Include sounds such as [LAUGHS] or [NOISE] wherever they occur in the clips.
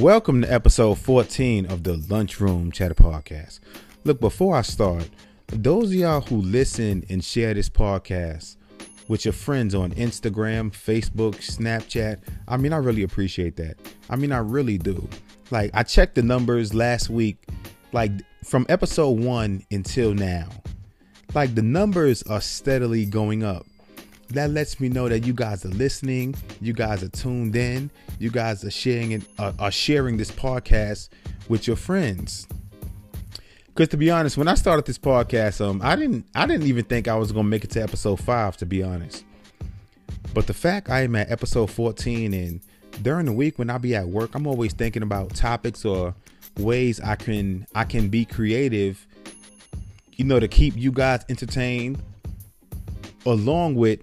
Welcome to episode 14 of the Lunchroom Chatter Podcast. Look, before I start, those of y'all who listen and share this podcast with your friends on Instagram, Facebook, Snapchat, I mean, I really appreciate that. I mean, I really do. Like, I checked the numbers last week, like from episode one until now. Like, the numbers are steadily going up that lets me know that you guys are listening you guys are tuned in you guys are sharing it uh, are sharing this podcast with your friends. Because to be honest when i started this podcast um i didn't i didn't even think i was gonna make it to episode five to be honest. But the fact i am at episode 14 and during the week when i be at work i'm always thinking about topics or ways i can i can be creative you know to keep you guys entertained along with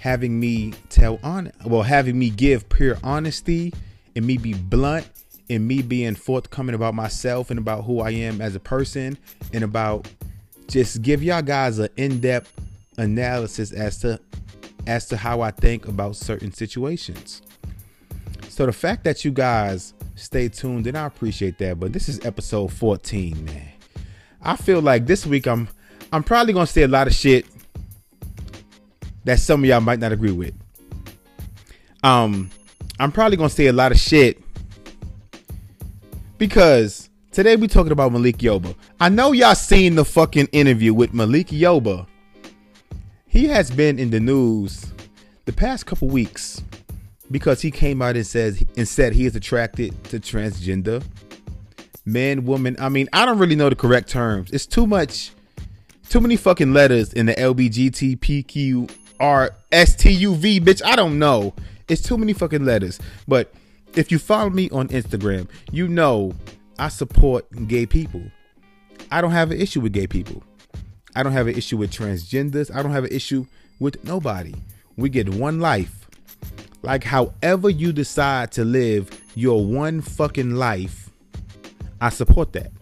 having me tell on well having me give pure honesty and me be blunt and me being forthcoming about myself and about who I am as a person and about just give y'all guys an in-depth analysis as to as to how I think about certain situations. So the fact that you guys stay tuned and I appreciate that, but this is episode 14, man. I feel like this week I'm I'm probably gonna say a lot of shit that some of y'all might not agree with. Um, I'm probably gonna say a lot of shit because today we talking about Malik Yoba. I know y'all seen the fucking interview with Malik Yoba. He has been in the news the past couple weeks because he came out and says and said he is attracted to transgender men, woman. I mean, I don't really know the correct terms. It's too much, too many fucking letters in the LBGTPQ or STUV, bitch. I don't know. It's too many fucking letters. But if you follow me on Instagram, you know I support gay people. I don't have an issue with gay people. I don't have an issue with transgenders. I don't have an issue with nobody. We get one life. Like, however you decide to live your one fucking life, I support that.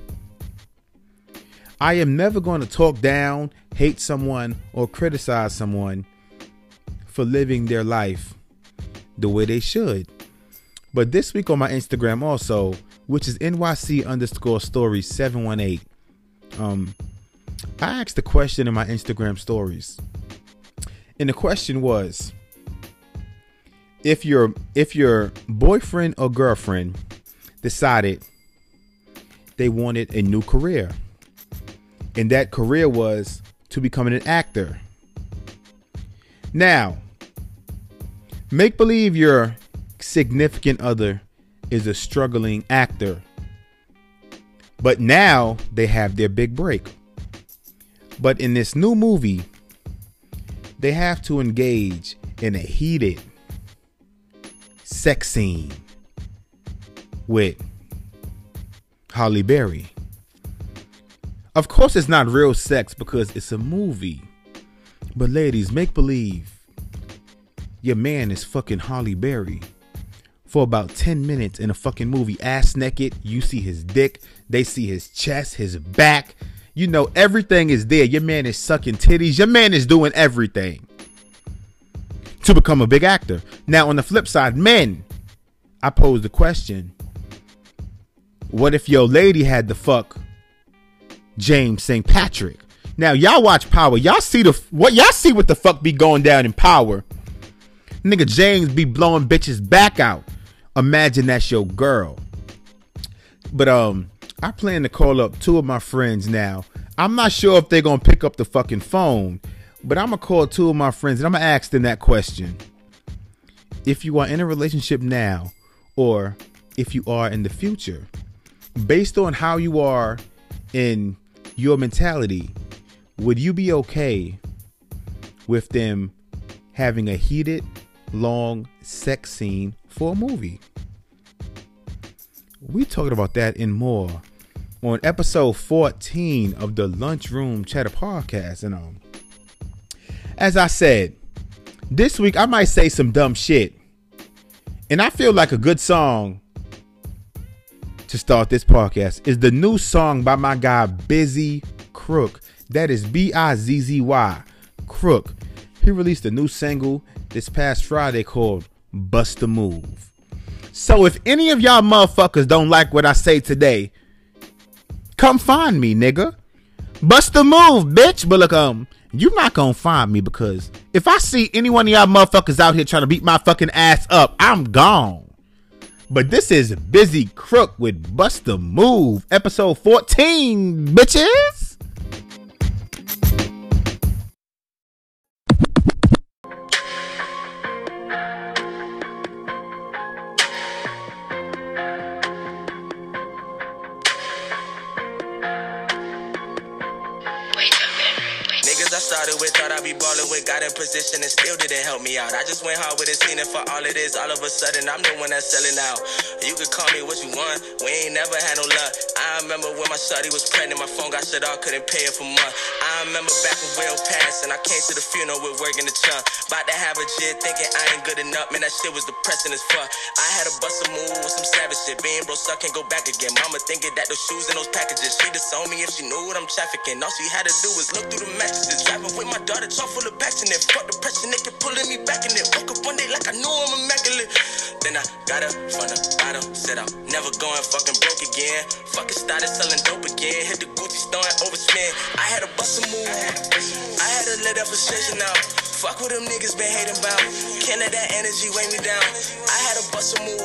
I am never going to talk down, hate someone, or criticize someone for living their life the way they should. But this week on my Instagram also, which is NYC underscore story 718, um, I asked a question in my Instagram stories. And the question was if your if your boyfriend or girlfriend decided they wanted a new career and that career was to becoming an actor. Now, Make believe your significant other is a struggling actor, but now they have their big break. But in this new movie, they have to engage in a heated sex scene with Halle Berry. Of course, it's not real sex because it's a movie. But ladies, make believe your man is fucking Halle Berry for about 10 minutes in a fucking movie, ass naked. You see his dick, they see his chest, his back. You know, everything is there. Your man is sucking titties. Your man is doing everything to become a big actor. Now, on the flip side, men, I pose the question what if your lady had to fuck James St. Patrick? Now, y'all watch Power. Y'all see the what y'all see what the fuck be going down in Power Nigga James be blowing bitches back out. Imagine that's your girl. But um, I plan to call up two of my friends now. I'm not sure if they're gonna pick up the fucking phone, but I'm gonna call two of my friends and I'm gonna ask them that question. If you are in a relationship now, or if you are in the future, based on how you are in your mentality, would you be okay with them having a heated long sex scene for a movie. We talking about that and more on episode 14 of the Lunchroom Chatter Podcast. And um, as I said, this week I might say some dumb shit. And I feel like a good song to start this podcast is the new song by my guy Bizzy Crook. That is B I Z Z Y Crook. He released a new single this past Friday called Bust a Move. So if any of y'all motherfuckers don't like what I say today, come find me, nigga. Bust the move, bitch. But look, um, you're not gonna find me because if I see any one of y'all motherfuckers out here trying to beat my fucking ass up, I'm gone. But this is Bizzy Crook with Bust the Move, episode 14, bitches. In position and still didn't help me out. I just went hard with it, seen it for all it is. All of a sudden, I'm the one that's selling out. You could call me what you want, we ain't never had no luck. I remember when my shawty was pregnant, my phone got shut off, couldn't pay it for months. I remember back when Will passed, and I came to the funeral with work in the trunk. About to have a jit, thinking I ain't good enough, man, that shit was depressing as fuck. I had a bust a move with some savage shit, being bro, so I can't go back again. Mama thinking that those shoes and those packages, she disowned me if she knew what I'm trafficking. All she had to do was look through the mattresses, driving with my daughter, trunk full of passion, and fuck depression. They keep pulling me back in it. Woke up one day like I knew I'm immaculate. Then I got up from the bottom, said I'm never going fucking broke again. Fucking started selling dope again. Hit the Gucci store and overspend. I had a bust a move. I had to let that frustration out. Fuck what them niggas been hating about. Can't let that energy weigh me down. I had a bust a move.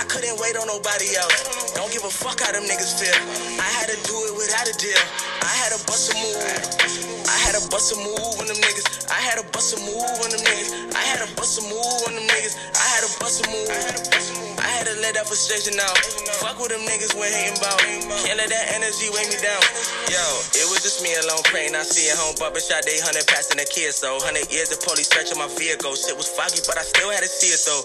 I couldn't wait on nobody else. Don't give a fuck how them niggas feel. I had to do it without a deal. I had a bust a move. I had a bust a move on them niggas. I had a bust a move on them niggas. I had a bust a move on them niggas. I had a bust a move. I had to let that frustration out. Fuck with them niggas when hating about. Can't let that energy weigh me down. Yo, it was just me alone praying. I see a home bumping shot they hundred passing the kid. So hundred years of police searching my vehicle. Shit was foggy, but I still had to see it though.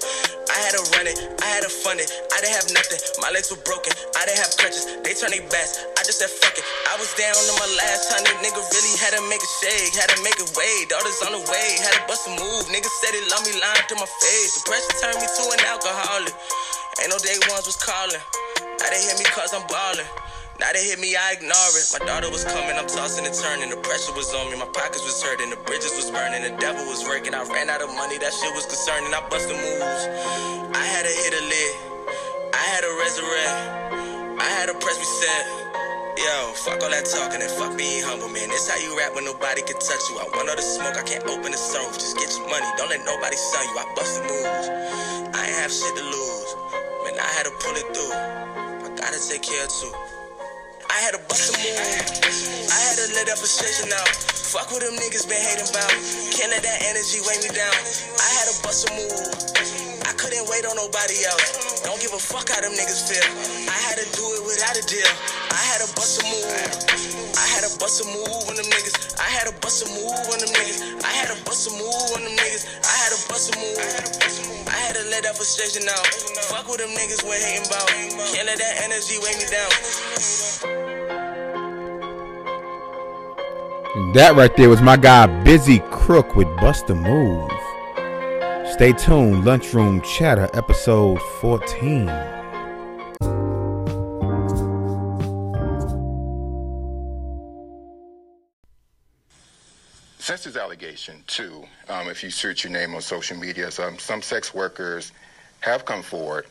I had to run it. I had to fund it. I didn't have nothing. My legs were broken. I didn't have crutches. They turned their backs. I just said fuck it. I was down to my last hundred. Nigga really had to make a shake, had to make it way. Daughters on the way, had to bust a move. Niggas said it love me lying to my face. Depression turned me to an alcoholic. Ain't no day ones was calling. Now they hit me cause I'm ballin'. Now they hit me, I ignore it. My daughter was coming, I'm tossing and turning. The pressure was on me, my pockets was hurting, the bridges was burning, the devil was working. I ran out of money, that shit was concerning. I busted moves. I had to hit a lid, I had to resurrect, I had to press reset. Yo, fuck all that talking and fuck being humble, man. This how you rap when nobody can touch you. I want all the smoke, I can't open the stove. Just get your money, don't let nobody sell you. I bust the moves. I ain't have shit to lose. Man, I had to pull it through. I gotta take care too. I had to bust a move. I had to let that frustration out. Fuck what them niggas been hating about. Can't let that energy weigh me down. I had to bust a move. I couldn't wait on nobody else. Don't give a fuck how them niggas feel. I had to do it without a deal. I had to bust a move. I had to bust a move on them niggas. I had to bust a move on them niggas. I had to bust a move on them niggas. I had to bust a move. I had to let that frustration out. Fuck with them niggas when hating about. Can't let that energy weigh me down. That right there was my guy Bizzy Crook with Bust a Move. Stay tuned, Lunchroom Chatter, episode 14. Since this allegation, too, um, if you search your name on social media, some, some sex workers have come forward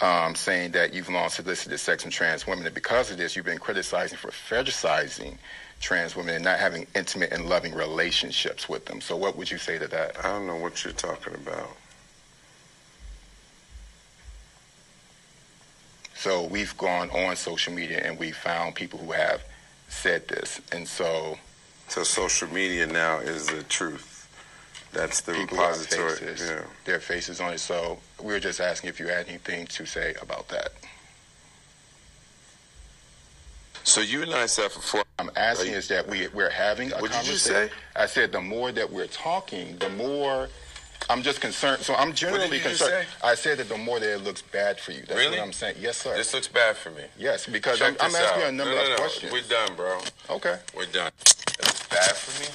um, saying that you've long solicited sex from trans women, and because of this, you've been criticizing for fetishizing trans women and not having intimate and loving relationships with them. So, what would you say to that? I don't know what you're talking about. So, we've gone on social media and we found people who have said this, and so so social media now is the truth. That's the People repository. faces, Yeah. their faces on it. So we were just asking if you had anything to say about that. So you and I sat for four. I'm asking is that we we're having a What did you say? I said the more that we're talking, the more I'm just concerned. So I'm generally concerned. say? I said that the more that it looks bad for you. That's Really? what I'm saying. Yes, sir. This looks bad for me. yes, because I'm, I'm asking out. a number no, no, of no. questions. We're done, bro. Okay. We're done. It looks bad for me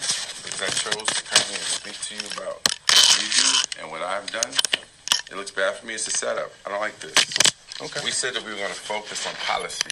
because I chose to come here and speak to you about what you do and what I've done. It looks bad for me. It's a setup. I don't like this. Okay. We said that we were going to focus on policy.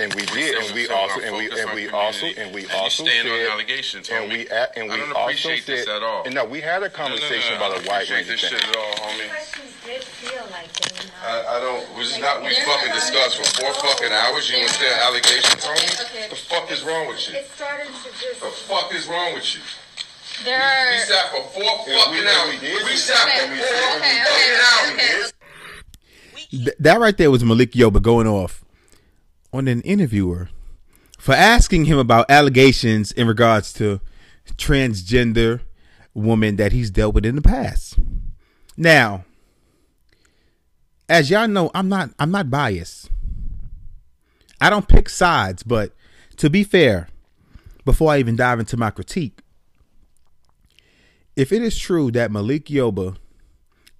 And we did, and we said we're also, gonna and we, focus and we also, and we And also you stand on said, allegations, and we, a- and I we don't also appreciate said, this at all. and no, we had a No, no, no, conversation no, about don't a wide appreciate range this things. shit at all, homie. questions did feel like they were not I, I don't. Was this not we fucking discussed for four fucking hours? You understand allegations on me? Okay. The fuck is wrong with you? It started to just. The fuck is wrong with you? There We are. sat for four fucking hours. we did. We sat for four fucking hours. okay, okay. Th- that right there was Malik Yoba going off on an interviewer for asking him about allegations in regards to transgender woman that he's dealt with in the past. Now, as y'all know, I'm not I'm not biased. I don't pick sides, but to be fair, before I even dive into my critique, if it is true that Malik Yoba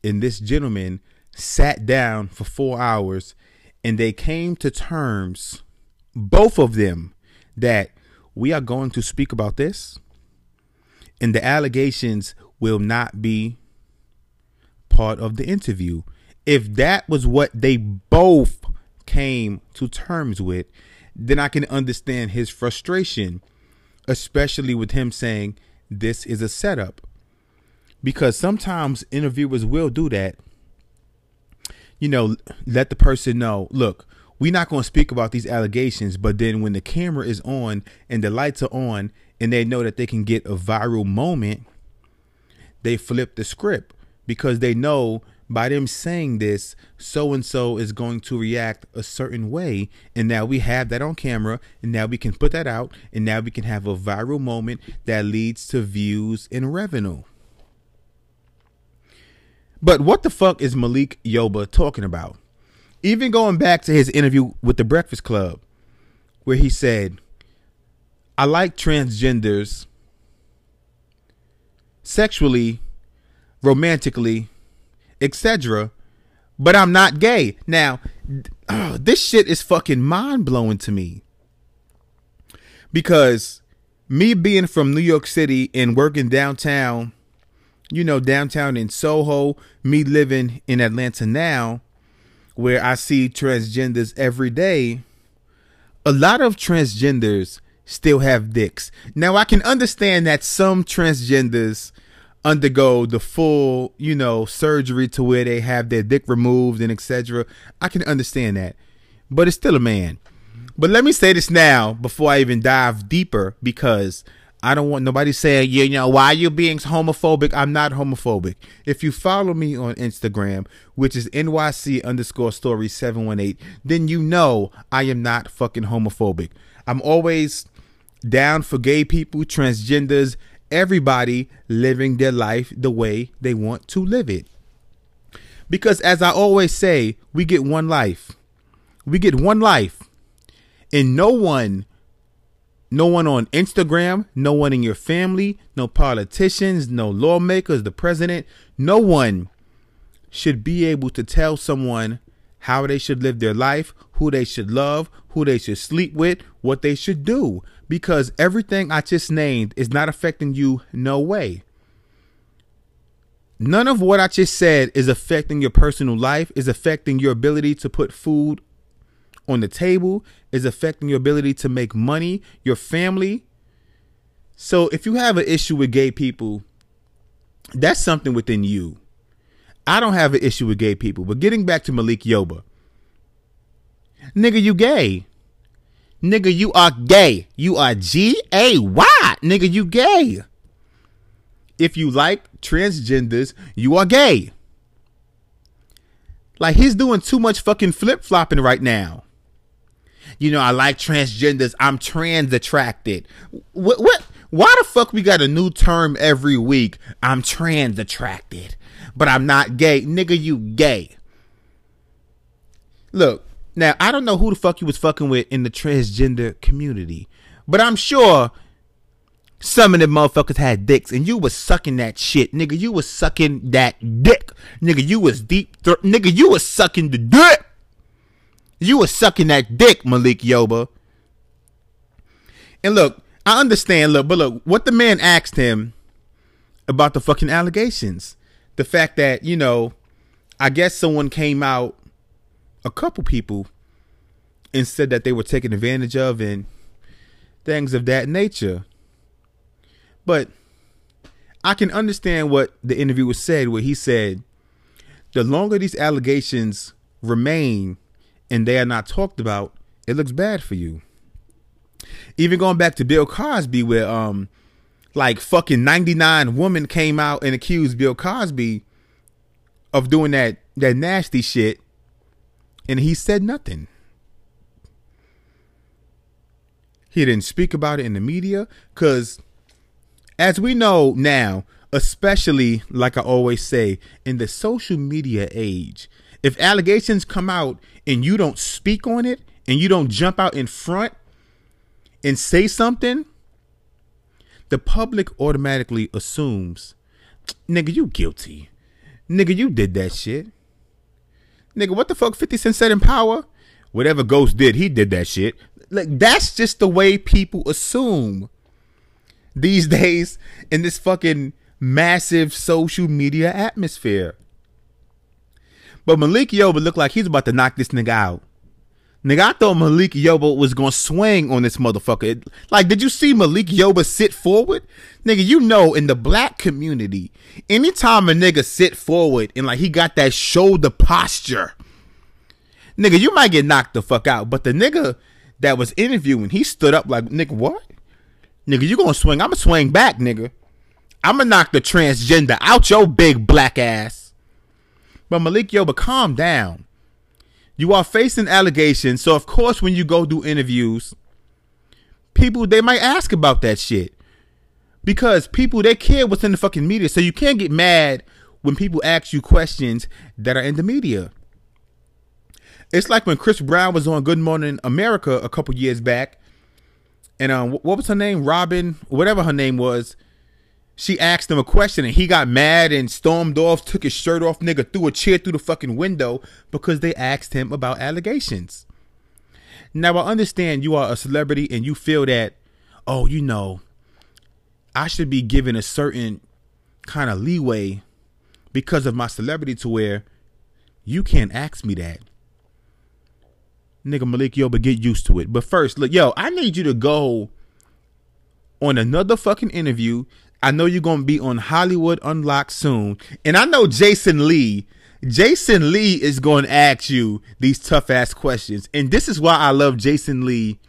and this gentleman sat down for four hours and they came to terms, both of them, that we are going to speak about this and the allegations will not be part of the interview. If that was what they both came to terms with, then I can understand his frustration, especially with him saying this is a setup. Because sometimes interviewers will do that you know, let the person know, look, we're not going to speak about these allegations, but then when the camera is on and the lights are on and they know that they can get a viral moment, they flip the script because they know by them saying this, so and so is going to react a certain way. And now we have that on camera, and now we can put that out, and now we can have a viral moment that leads to views and revenue. But what the fuck is Malik Yoba talking about? Even going back to his interview with the Breakfast Club, where he said, I like transgenders sexually, romantically, etc., but I'm not gay. Now, oh, this shit is fucking mind blowing to me. Because me being from New York City and working downtown, you know, downtown in Soho, me living in Atlanta now, where I see transgenders every day, a lot of transgenders still have dicks. Now, I can understand that some transgenders undergo the full, you know, surgery to where they have their dick removed and etc. I can understand that. But it's still a man. But let me say this now before I even dive deeper because I don't want nobody saying, you know, why are you being homophobic? I'm not homophobic. If you follow me on Instagram, which is NYC underscore story 718, then you know I am not fucking homophobic. I'm always down for gay people, transgenders, everybody living their life the way they want to live it. Because as I always say, we get one life. We get one life. And no one no one on Instagram, no one in your family, no politicians, no lawmakers, the president, no one should be able to tell someone how they should live their life, who they should love, who they should sleep with, what they should do. Because everything I just named is not affecting you no way. None of what I just said is affecting your personal life, is affecting your ability to put food on the table, is affecting your ability to make money, your family. So if you have an issue with gay people, that's something within you. I don't have an issue with gay people, but getting back to Malik Yoba. Nigga, you gay. Nigga, you are gay. You are G A Y. Nigga, you gay. If you like transgenders, you are gay. Like he's doing too much fucking flip flopping right now. You know, I like transgenders. I'm trans attracted. What? What? Why the fuck we got a new term every week? I'm trans attracted, but I'm not gay. Nigga, you gay. Look, now I don't know who the fuck you was fucking with in the transgender community, but I'm sure some of them motherfuckers had dicks, and you was sucking that shit, nigga. You was sucking that dick, nigga. You was deep, thro- nigga. You was sucking the dick. You were sucking that dick, Malik Yoba. And look, I understand, look, but look, what the man asked him about the fucking allegations. The fact that, you know, I guess someone came out, a couple people, and said that they were taken advantage of and things of that nature. But I can understand what the interviewer said, where he said, the longer these allegations remain and they are not talked about, it looks bad for you. Even going back to Bill Cosby, where um like fucking 99 women came out and accused Bill Cosby of doing that that nasty shit and he said nothing. He didn't speak about it in the media cuz as we know now, especially like I always say, in the social media age, if allegations come out and you don't speak on it and you don't jump out in front and say something, the public automatically assumes, nigga, you guilty. Nigga, you did that shit. Nigga, what the fuck 50 Cent said in power? Whatever Ghost did, he did that shit. Like, that's just the way people assume these [LAUGHS] days in this fucking massive social media atmosphere. But Malik Yoba looked like he's about to knock this nigga out. Nigga, I thought Malik Yoba was gonna swing on this motherfucker. It- like, did you see Malik Yoba sit forward? Nigga, you know, in the black community, anytime a nigga sit forward and like he got that shoulder posture, nigga, you might get knocked the fuck out. But the nigga that was interviewing, he stood up like, nigga, what? Nigga, you gonna swing? I'ma swing back, nigga. I'ma knock the transgender out your big black ass. But Malik Yoba, calm down. You are facing allegations, so of course when you go do interviews, people they might ask about that shit. Because people they care what's in the fucking media. So you can't get mad when people ask you questions that are in the media. It's like when Chris Brown was on Good Morning America a couple years back, and um, what was her name? Robin, whatever her name was. She asked him a question and he got mad and stormed off, took his shirt off, nigga, threw a chair through the fucking window because they asked him about allegations. Now I understand you are a celebrity and you feel that, oh, you know, I should be given a certain kind of leeway because of my celebrity to where you can't ask me that. Nigga Malik But get used to it. But first, look, yo, I need you to go on another fucking interview. I know you're gonna be on Hollywood Unlocked soon, and I know Jason Lee. Jason Lee is going to ask you these tough ass questions, and this is why I love Jason Lee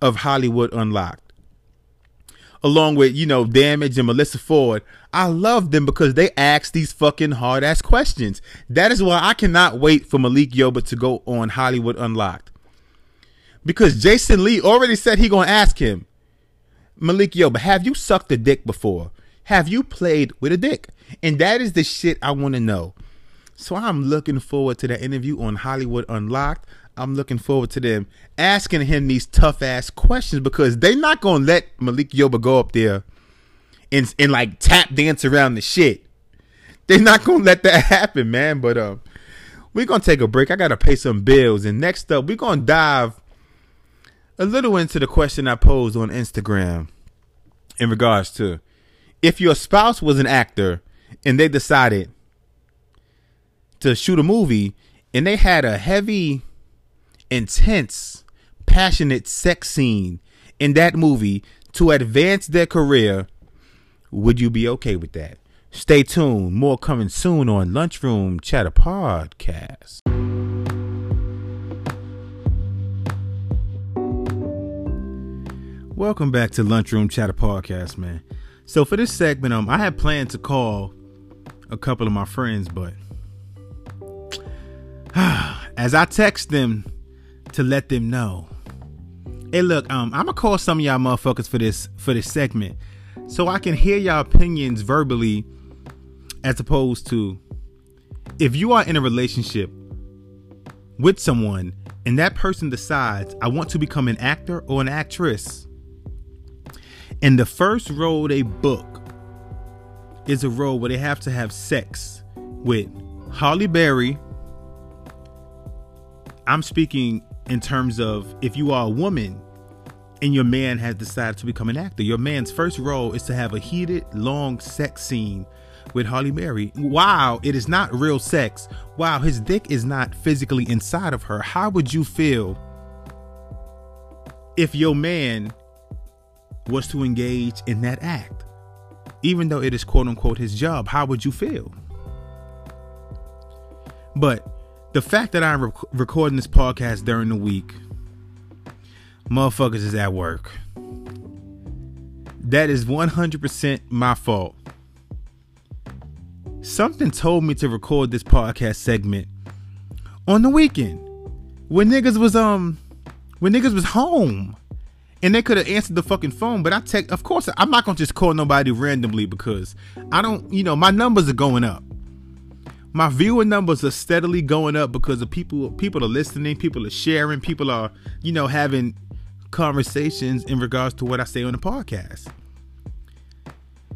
of Hollywood Unlocked, along with you know Damage and Melissa Ford. I love them because they ask these fucking hard ass questions. That is why I cannot wait for Malik Yoba to go on Hollywood Unlocked, because Jason Lee already said he gonna ask him. Malik Yoba, have you sucked a dick before? Have you played with a dick? And that is the shit I want to know. So I'm looking forward to that interview on Hollywood Unlocked. I'm looking forward to them asking him these tough ass questions because they not gonna let Malik Yoba go up there and and like tap dance around the shit. They're not gonna let that [LAUGHS] happen, man. But um, we're gonna take a break. I gotta pay some bills, and next up, we're gonna dive a little into the question I posed on Instagram in regards to if your spouse was an actor and they decided to shoot a movie and they had a heavy, intense, passionate sex scene in that movie to advance their career, would you be okay with that? Stay tuned. More coming soon on Lunchroom Chatter Podcast. Welcome back to Lunchroom Chatter Podcast, man. So for this segment, um, I had planned to call a couple of my friends, but [SIGHS] as I text them to let them know, hey, look, um, I'm gonna call some of y'all motherfuckers for this for this segment, so I can hear y'all opinions verbally, as opposed to if you are in a relationship with someone and that person decides I want to become an actor or an actress. And the first role they book is a role where they have to have sex with Halle Berry. I'm speaking in terms of if you are a woman and your man has decided to become an actor, your man's first role is to have a heated, long sex scene with Halle Berry. Wow, it is not real sex. Wow, his dick is not physically inside of her. How would you feel if your man was to engage in that act? Even though it is quote unquote his job, how would you feel? But the fact that I'm rec- recording this podcast during the week, motherfuckers is at work. That is 100% my fault. Something told me to record this podcast segment on the weekend when niggas was um when niggas was home and they could have answered the fucking phone but i take of course i'm not gonna just call nobody randomly because i don't you know my numbers are going up. My viewer numbers are steadily going up because of people people are listening people are sharing people are you know having conversations in regards to what i say on the podcast.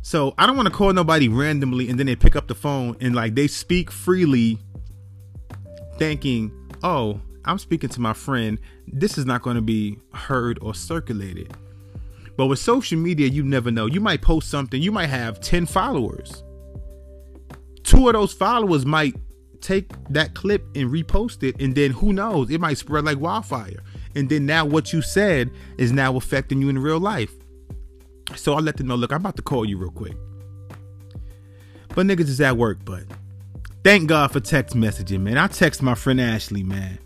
So i don't want to call nobody randomly and then they pick up the phone and like they speak freely thinking oh I'm speaking to my friend, this is not going to be heard or circulated. But with social media, you never know. You might post something, you might have 10 followers. Two of those followers might take that clip and repost it, and then who knows, it might spread like wildfire. And then now what you said is now affecting you in real life. So I let them know, look, I'm about to call you real quick. But niggas is at work, but thank God for text messaging, man. I text my friend Ashley, man.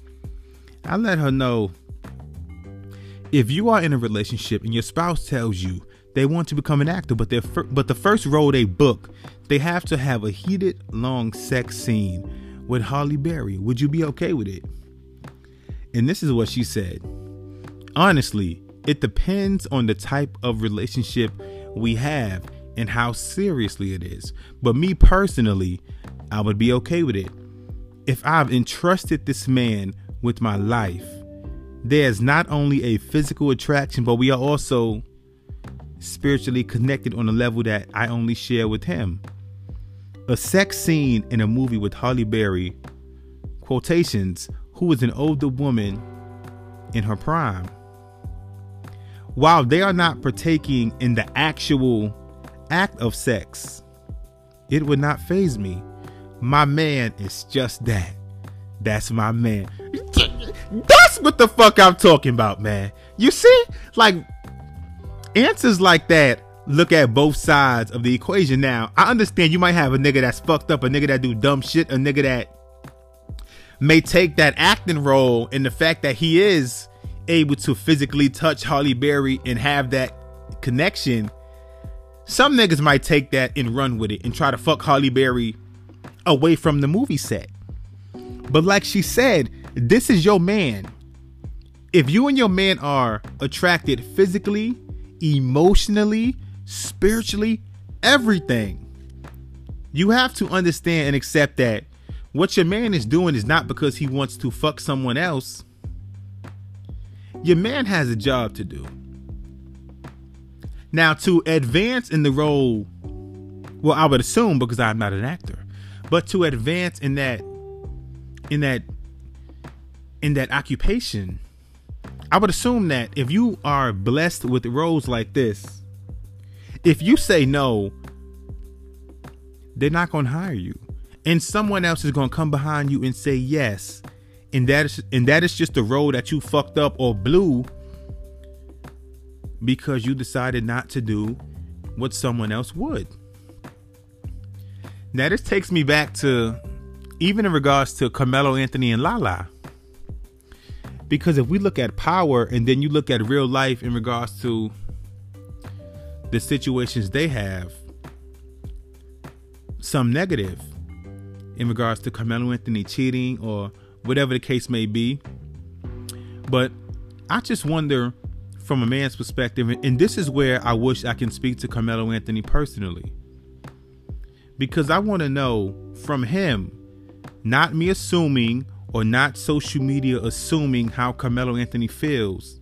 I let her know if you are in a relationship and your spouse tells you they want to become an actor, but their fir- but the first role they book, they have to have a heated, long sex scene with Halle Berry. Would you be okay with it? And this is what she said. Honestly, it depends on the type of relationship we have and how seriously it is. But me personally, I would be okay with it. If I've entrusted this man with my life. There's not only a physical attraction, but we are also spiritually connected on a level that I only share with him. A sex scene in a movie with Halle Berry, quotations, who is an older woman in her prime. While they are not partaking in the actual act of sex, it would not phase me. My man is just that. That's my man. That's what the fuck I'm talking about, man. You see? Like answers like that look at both sides of the equation. Now, I understand you might have a nigga that's fucked up, a nigga that do dumb shit, a nigga that may take that acting role in the fact that he is able to physically touch Halle Berry and have that connection. Some niggas might take that and run with it and try to fuck Halle Berry away from the movie set. But like she said, this is your man. If you and your man are attracted physically, emotionally, spiritually, everything, you have to understand and accept that what your man is doing is not because he wants to fuck someone else. Your man has a job to do. Now, to advance in the role, well, I would assume because I'm not an actor, but to advance in that in that in that occupation, I would assume that if you are blessed with roles like this, if you say no, they're not going to hire you. And someone else is going to come behind you and say yes. And that is and that is just a role that you fucked up or blew because you decided not to do what someone else would. Now this takes me back to even in regards to Carmelo Anthony and Lala. Because if we look at power and then you look at real life in regards to the situations they have, some negative in regards to Carmelo Anthony cheating or whatever the case may be. But I just wonder from a man's perspective, and this is where I wish I can speak to Carmelo Anthony personally. Because I want to know from him not me assuming or not social media assuming how Carmelo Anthony feels.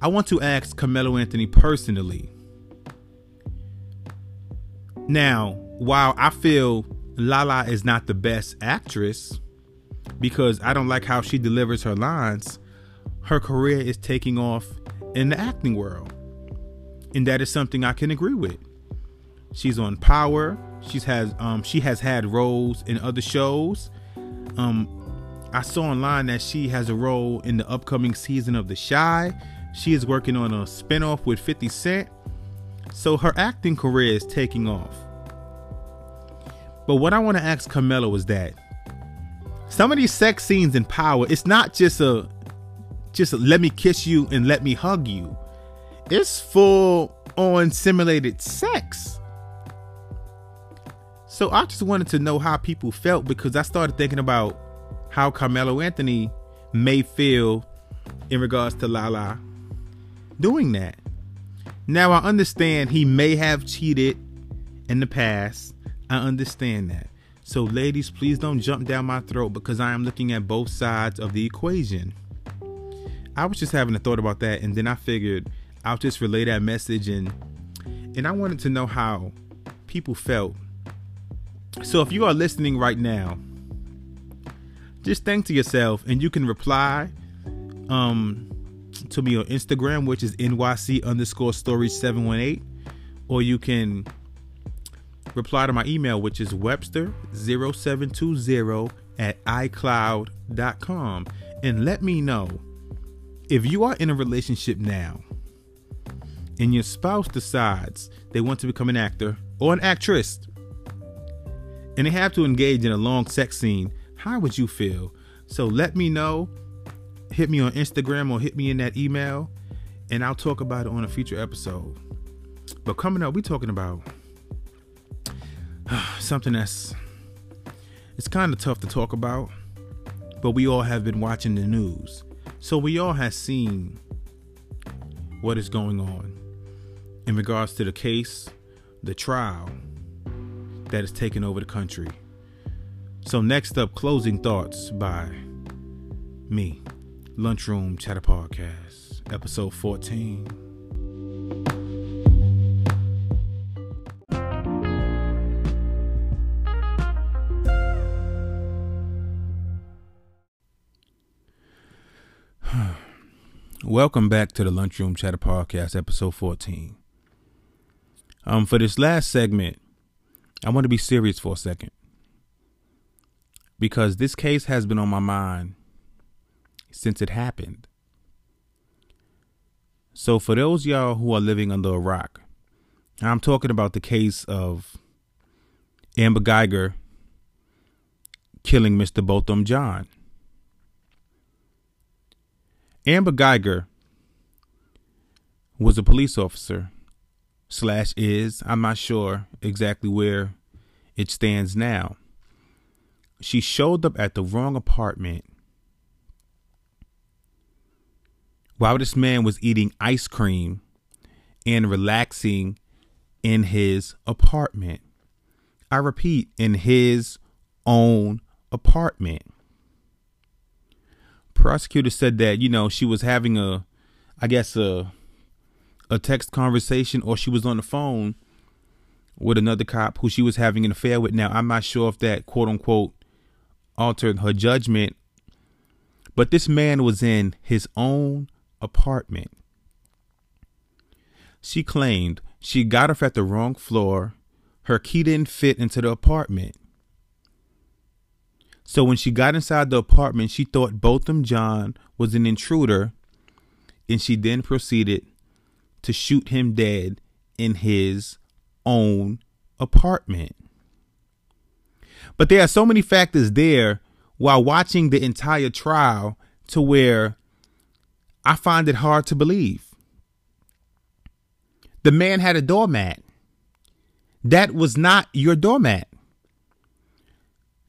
I want to ask Carmelo Anthony personally. Now, while I feel Lala is not the best actress because I don't like how she delivers her lines, her career is taking off in the acting world. And that is something I can agree with. She's on Power. She's has um she has had roles in other shows. Um I saw online that she has a role in the upcoming season of The Chi. She is working on a spinoff with 50 Cent. So her acting career is taking off. But what I want to ask Carmelo is that some of these sex scenes in power, it's not just a just a, let me kiss you and let me hug you. It's full on simulated sex. So I just wanted to know how people felt because I started thinking about how Carmelo Anthony may feel in regards to Lala doing that. Now I understand he may have cheated in the past. I understand that. So ladies, please don't jump down my throat because I am looking at both sides of the equation. I was just having a thought about that and then I figured I'll just relay that message and and I wanted to know how people felt. So if you are listening right now, just think to yourself and you can reply um to me on Instagram, which is NYC underscore storage 718, or you can reply to my email, which is Webster0720 at iCloud.com, and let me know if you are in a relationship now and your spouse decides they want to become an actor or an actress and they have to engage in a long sex scene, how would you feel? So let me know. Hit me on Instagram or hit me in that email, and I'll talk about it on a future episode. But coming up, we're talking about [SIGHS] something that's it's kind of tough to talk about, but we all have been watching the news. So we all have seen what is going on in regards to the case, the trial that is taking over the country. So next up, closing thoughts by me, Lunchroom Chatter Podcast, episode 14. [SIGHS] Welcome back to the Lunchroom Chatter Podcast, episode 14. Um, for this last segment, I want to be serious for a second because this case has been on my mind since it happened. So, for those y'all who are living under a rock, I'm talking about the case of Amber Geiger killing Mr. Botham Jean. Amber Geiger was a police officer slash is I'm not sure exactly where it stands now. She showed up at the wrong apartment while this man was eating ice cream and relaxing in his apartment. I repeat, in his own apartment prosecutor said that you know she was having a i guess a a text conversation or she was on the phone with another cop who she was having an affair with. Now i'm not sure if that quote unquote altered her judgment but this man was in his own apartment. She claimed she got off at the wrong floor. Her key didn't fit into the apartment. So when she got inside the apartment, she thought Botham Jean was an intruder, and she then proceeded to shoot him dead in his own apartment. But there are so many factors there while watching the entire trial to where I find it hard to believe. The man had a doormat. That was not your doormat.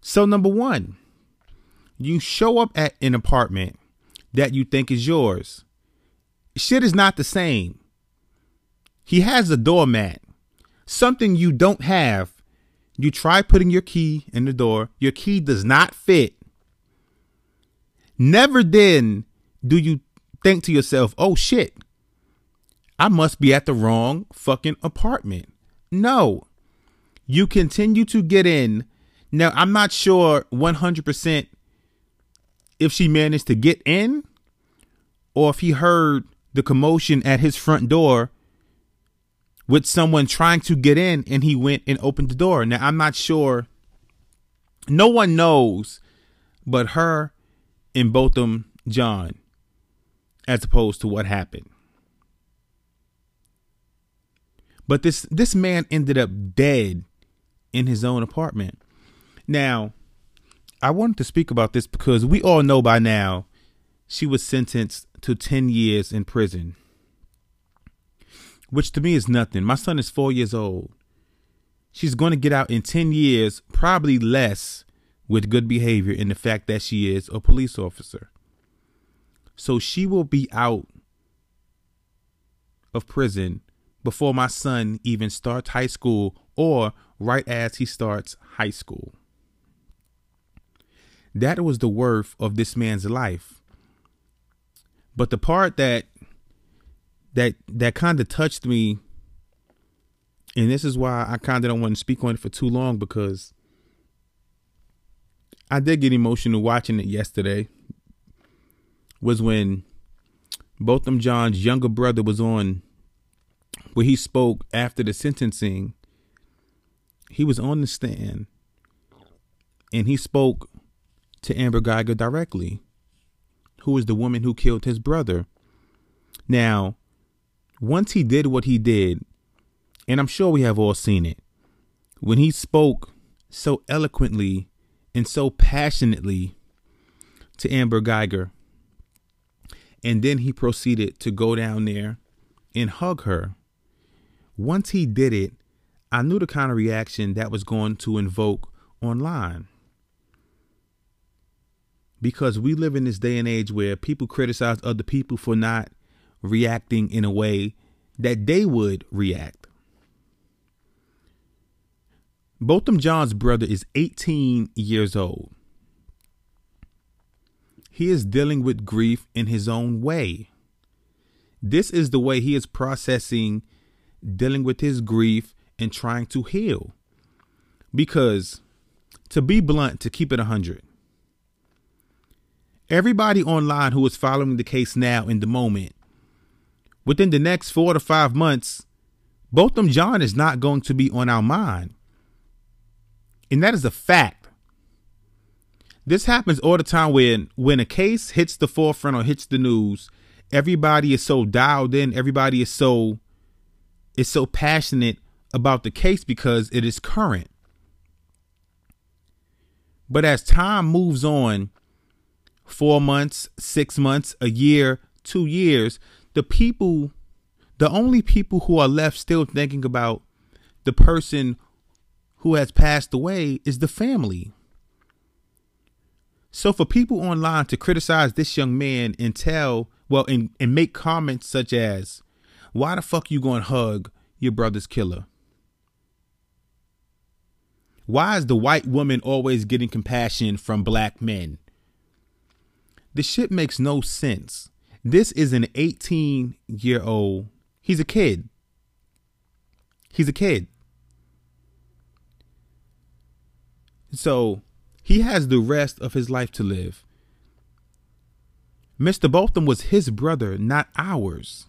So, number one, you show up at an apartment that you think is yours. Shit is not the same. He has a doormat, something you don't have. You try putting your key in the door, your key does not fit. Never then do you think to yourself, oh shit, I must be at the wrong fucking apartment. No. You continue to get in now, I'm not sure 100% if she managed to get in or if he heard the commotion at his front door with someone trying to get in and he went and opened the door. Now, I'm not sure. No one knows but her and Botham Jean as opposed to what happened. But this this man ended up dead in his own apartment. Now, I wanted to speak about this because we all know by now she was sentenced to 10 years in prison, which to me is nothing. My son is four years old. She's going to get out in 10 years, probably less, with good behavior in the fact that she is a police officer. So she will be out of prison before my son even starts high school or right as he starts high school. That was the worth of this man's life. But the part that that that kind of touched me and this is why I kind of don't want to speak on it for too long because I did get emotional watching it yesterday was when Botham Jean's younger brother was on where he spoke after the sentencing. He was on the stand and he spoke to Amber Guyger directly, who is the woman who killed his brother. Now, once he did what he did, and I'm sure we have all seen it, when he spoke so eloquently and so passionately to Amber Guyger, and then he proceeded to go down there and hug her. Once he did it, I knew the kind of reaction that was going to invoke online because we live in this day and age where people criticize other people for not reacting in a way that they would react. Botham Jean's brother is 18 years old. He is dealing with grief in his own way. This is the way he is processing dealing with his grief and trying to heal. Because to be blunt, to keep it 100, everybody online who is following the case now in the moment, within the next four to five months, Botham Jean is not going to be on our mind. And that is a fact. This happens all the time when when a case hits the forefront or hits the news, everybody is so dialed in, everybody is so is so passionate about the case because it is current. But as time moves on, four months, six months, a year, two years, the people, the only people who are left still thinking about the person who has passed away is the family. So for people online to criticize this young man and tell, well, and, and make comments such as, why the fuck you going to hug your brother's killer? Why is the white woman always getting compassion from black men? The shit makes no sense. This is an 18 year old. He's a kid. He's a kid. So he has the rest of his life to live. Mr. Botham was his brother, not ours.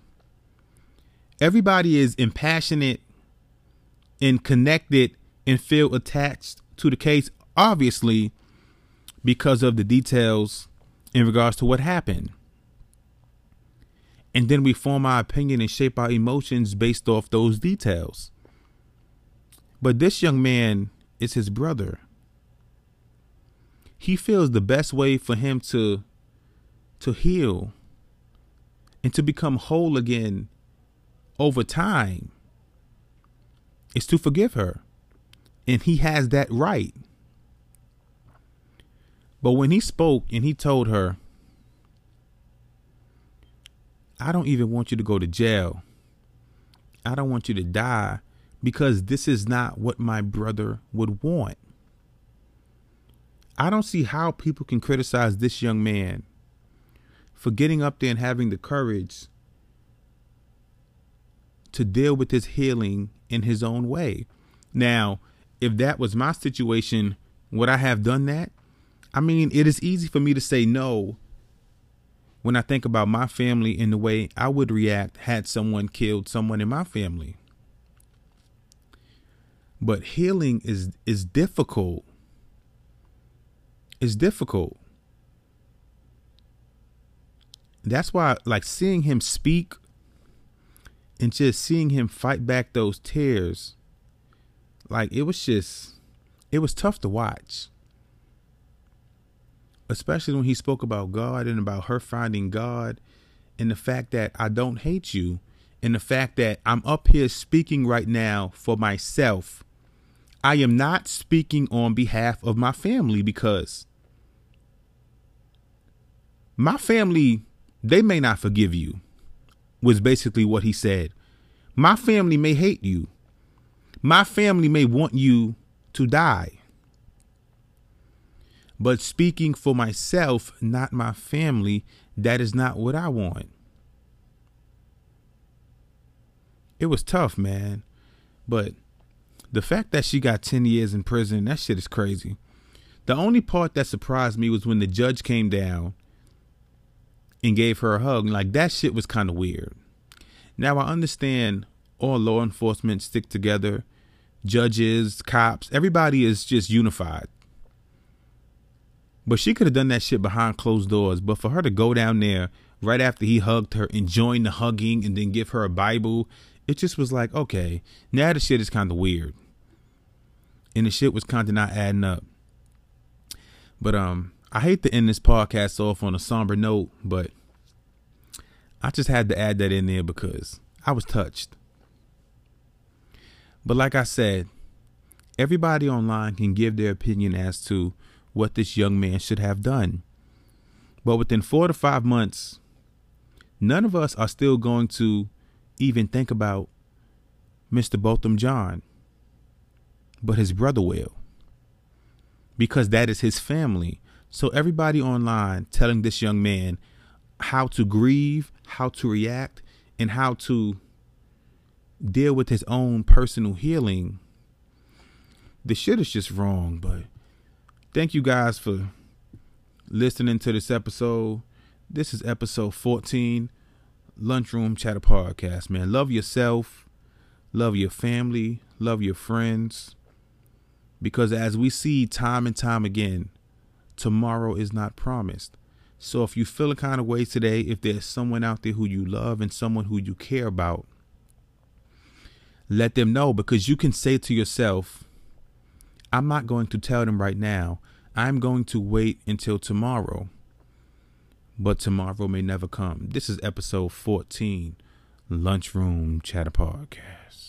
Everybody is impassionate and connected and feel attached to the case, obviously, because of the details in regards to what happened. And then we form our opinion and shape our emotions based off those details. But this young man is his brother. He feels the best way for him to to heal and to become whole again over time is to forgive her. And he has that right. But when he spoke and he told her, I don't even want you to go to jail. I don't want you to die because this is not what my brother would want. I don't see how people can criticize this young man for getting up there and having the courage to deal with his healing in his own way. Now, if that was my situation, would I have done that? I mean, it is easy for me to say no when I think about my family and the way I would react had someone killed someone in my family. But healing is is difficult. It's difficult. That's why like seeing him speak and just seeing him fight back those tears like it was just it was tough to watch especially when he spoke about God and about her finding God and the fact that I don't hate you and the fact that I'm up here speaking right now for myself. I am not speaking on behalf of my family because my family, they may not forgive you, was basically what he said. My family may hate you. My family may want you to die. But speaking for myself, not my family, that is not what I want. It was tough, man. But the fact that she got 10 years in prison, that shit is crazy. The only part that surprised me was when the judge came down and gave her a hug. Like, that shit was kind of weird. Now, I understand all law enforcement stick together, judges, cops, everybody is just unified. But she could have done that shit behind closed doors. But for her to go down there right after he hugged her and join the hugging and then give her a Bible, it just was like, okay, now the shit is kind of weird. And the shit was kind of not adding up. But um, I hate to end this podcast off on a somber note, but I just had to add that in there because I was touched. But like I said, everybody online can give their opinion as to what this young man should have done. But within four to five months, none of us are still going to even think about Mr. Botham Jean, but his brother will. Because that is his family. So everybody online telling this young man how to grieve, how to react, and how to deal with his own personal healing. The shit is just wrong, but thank you guys for listening to this episode. This is episode 14, Lunchroom Chatter Podcast, man. Love yourself, love your family, love your friends. Because as we see time and time again, tomorrow is not promised. So if you feel a kind of way today, if there's someone out there who you love and someone who you care about, let them know because you can say to yourself, I'm not going to tell them right now. I'm going to wait until tomorrow. But tomorrow may never come. This is episode 14, Lunchroom Chatter Podcast.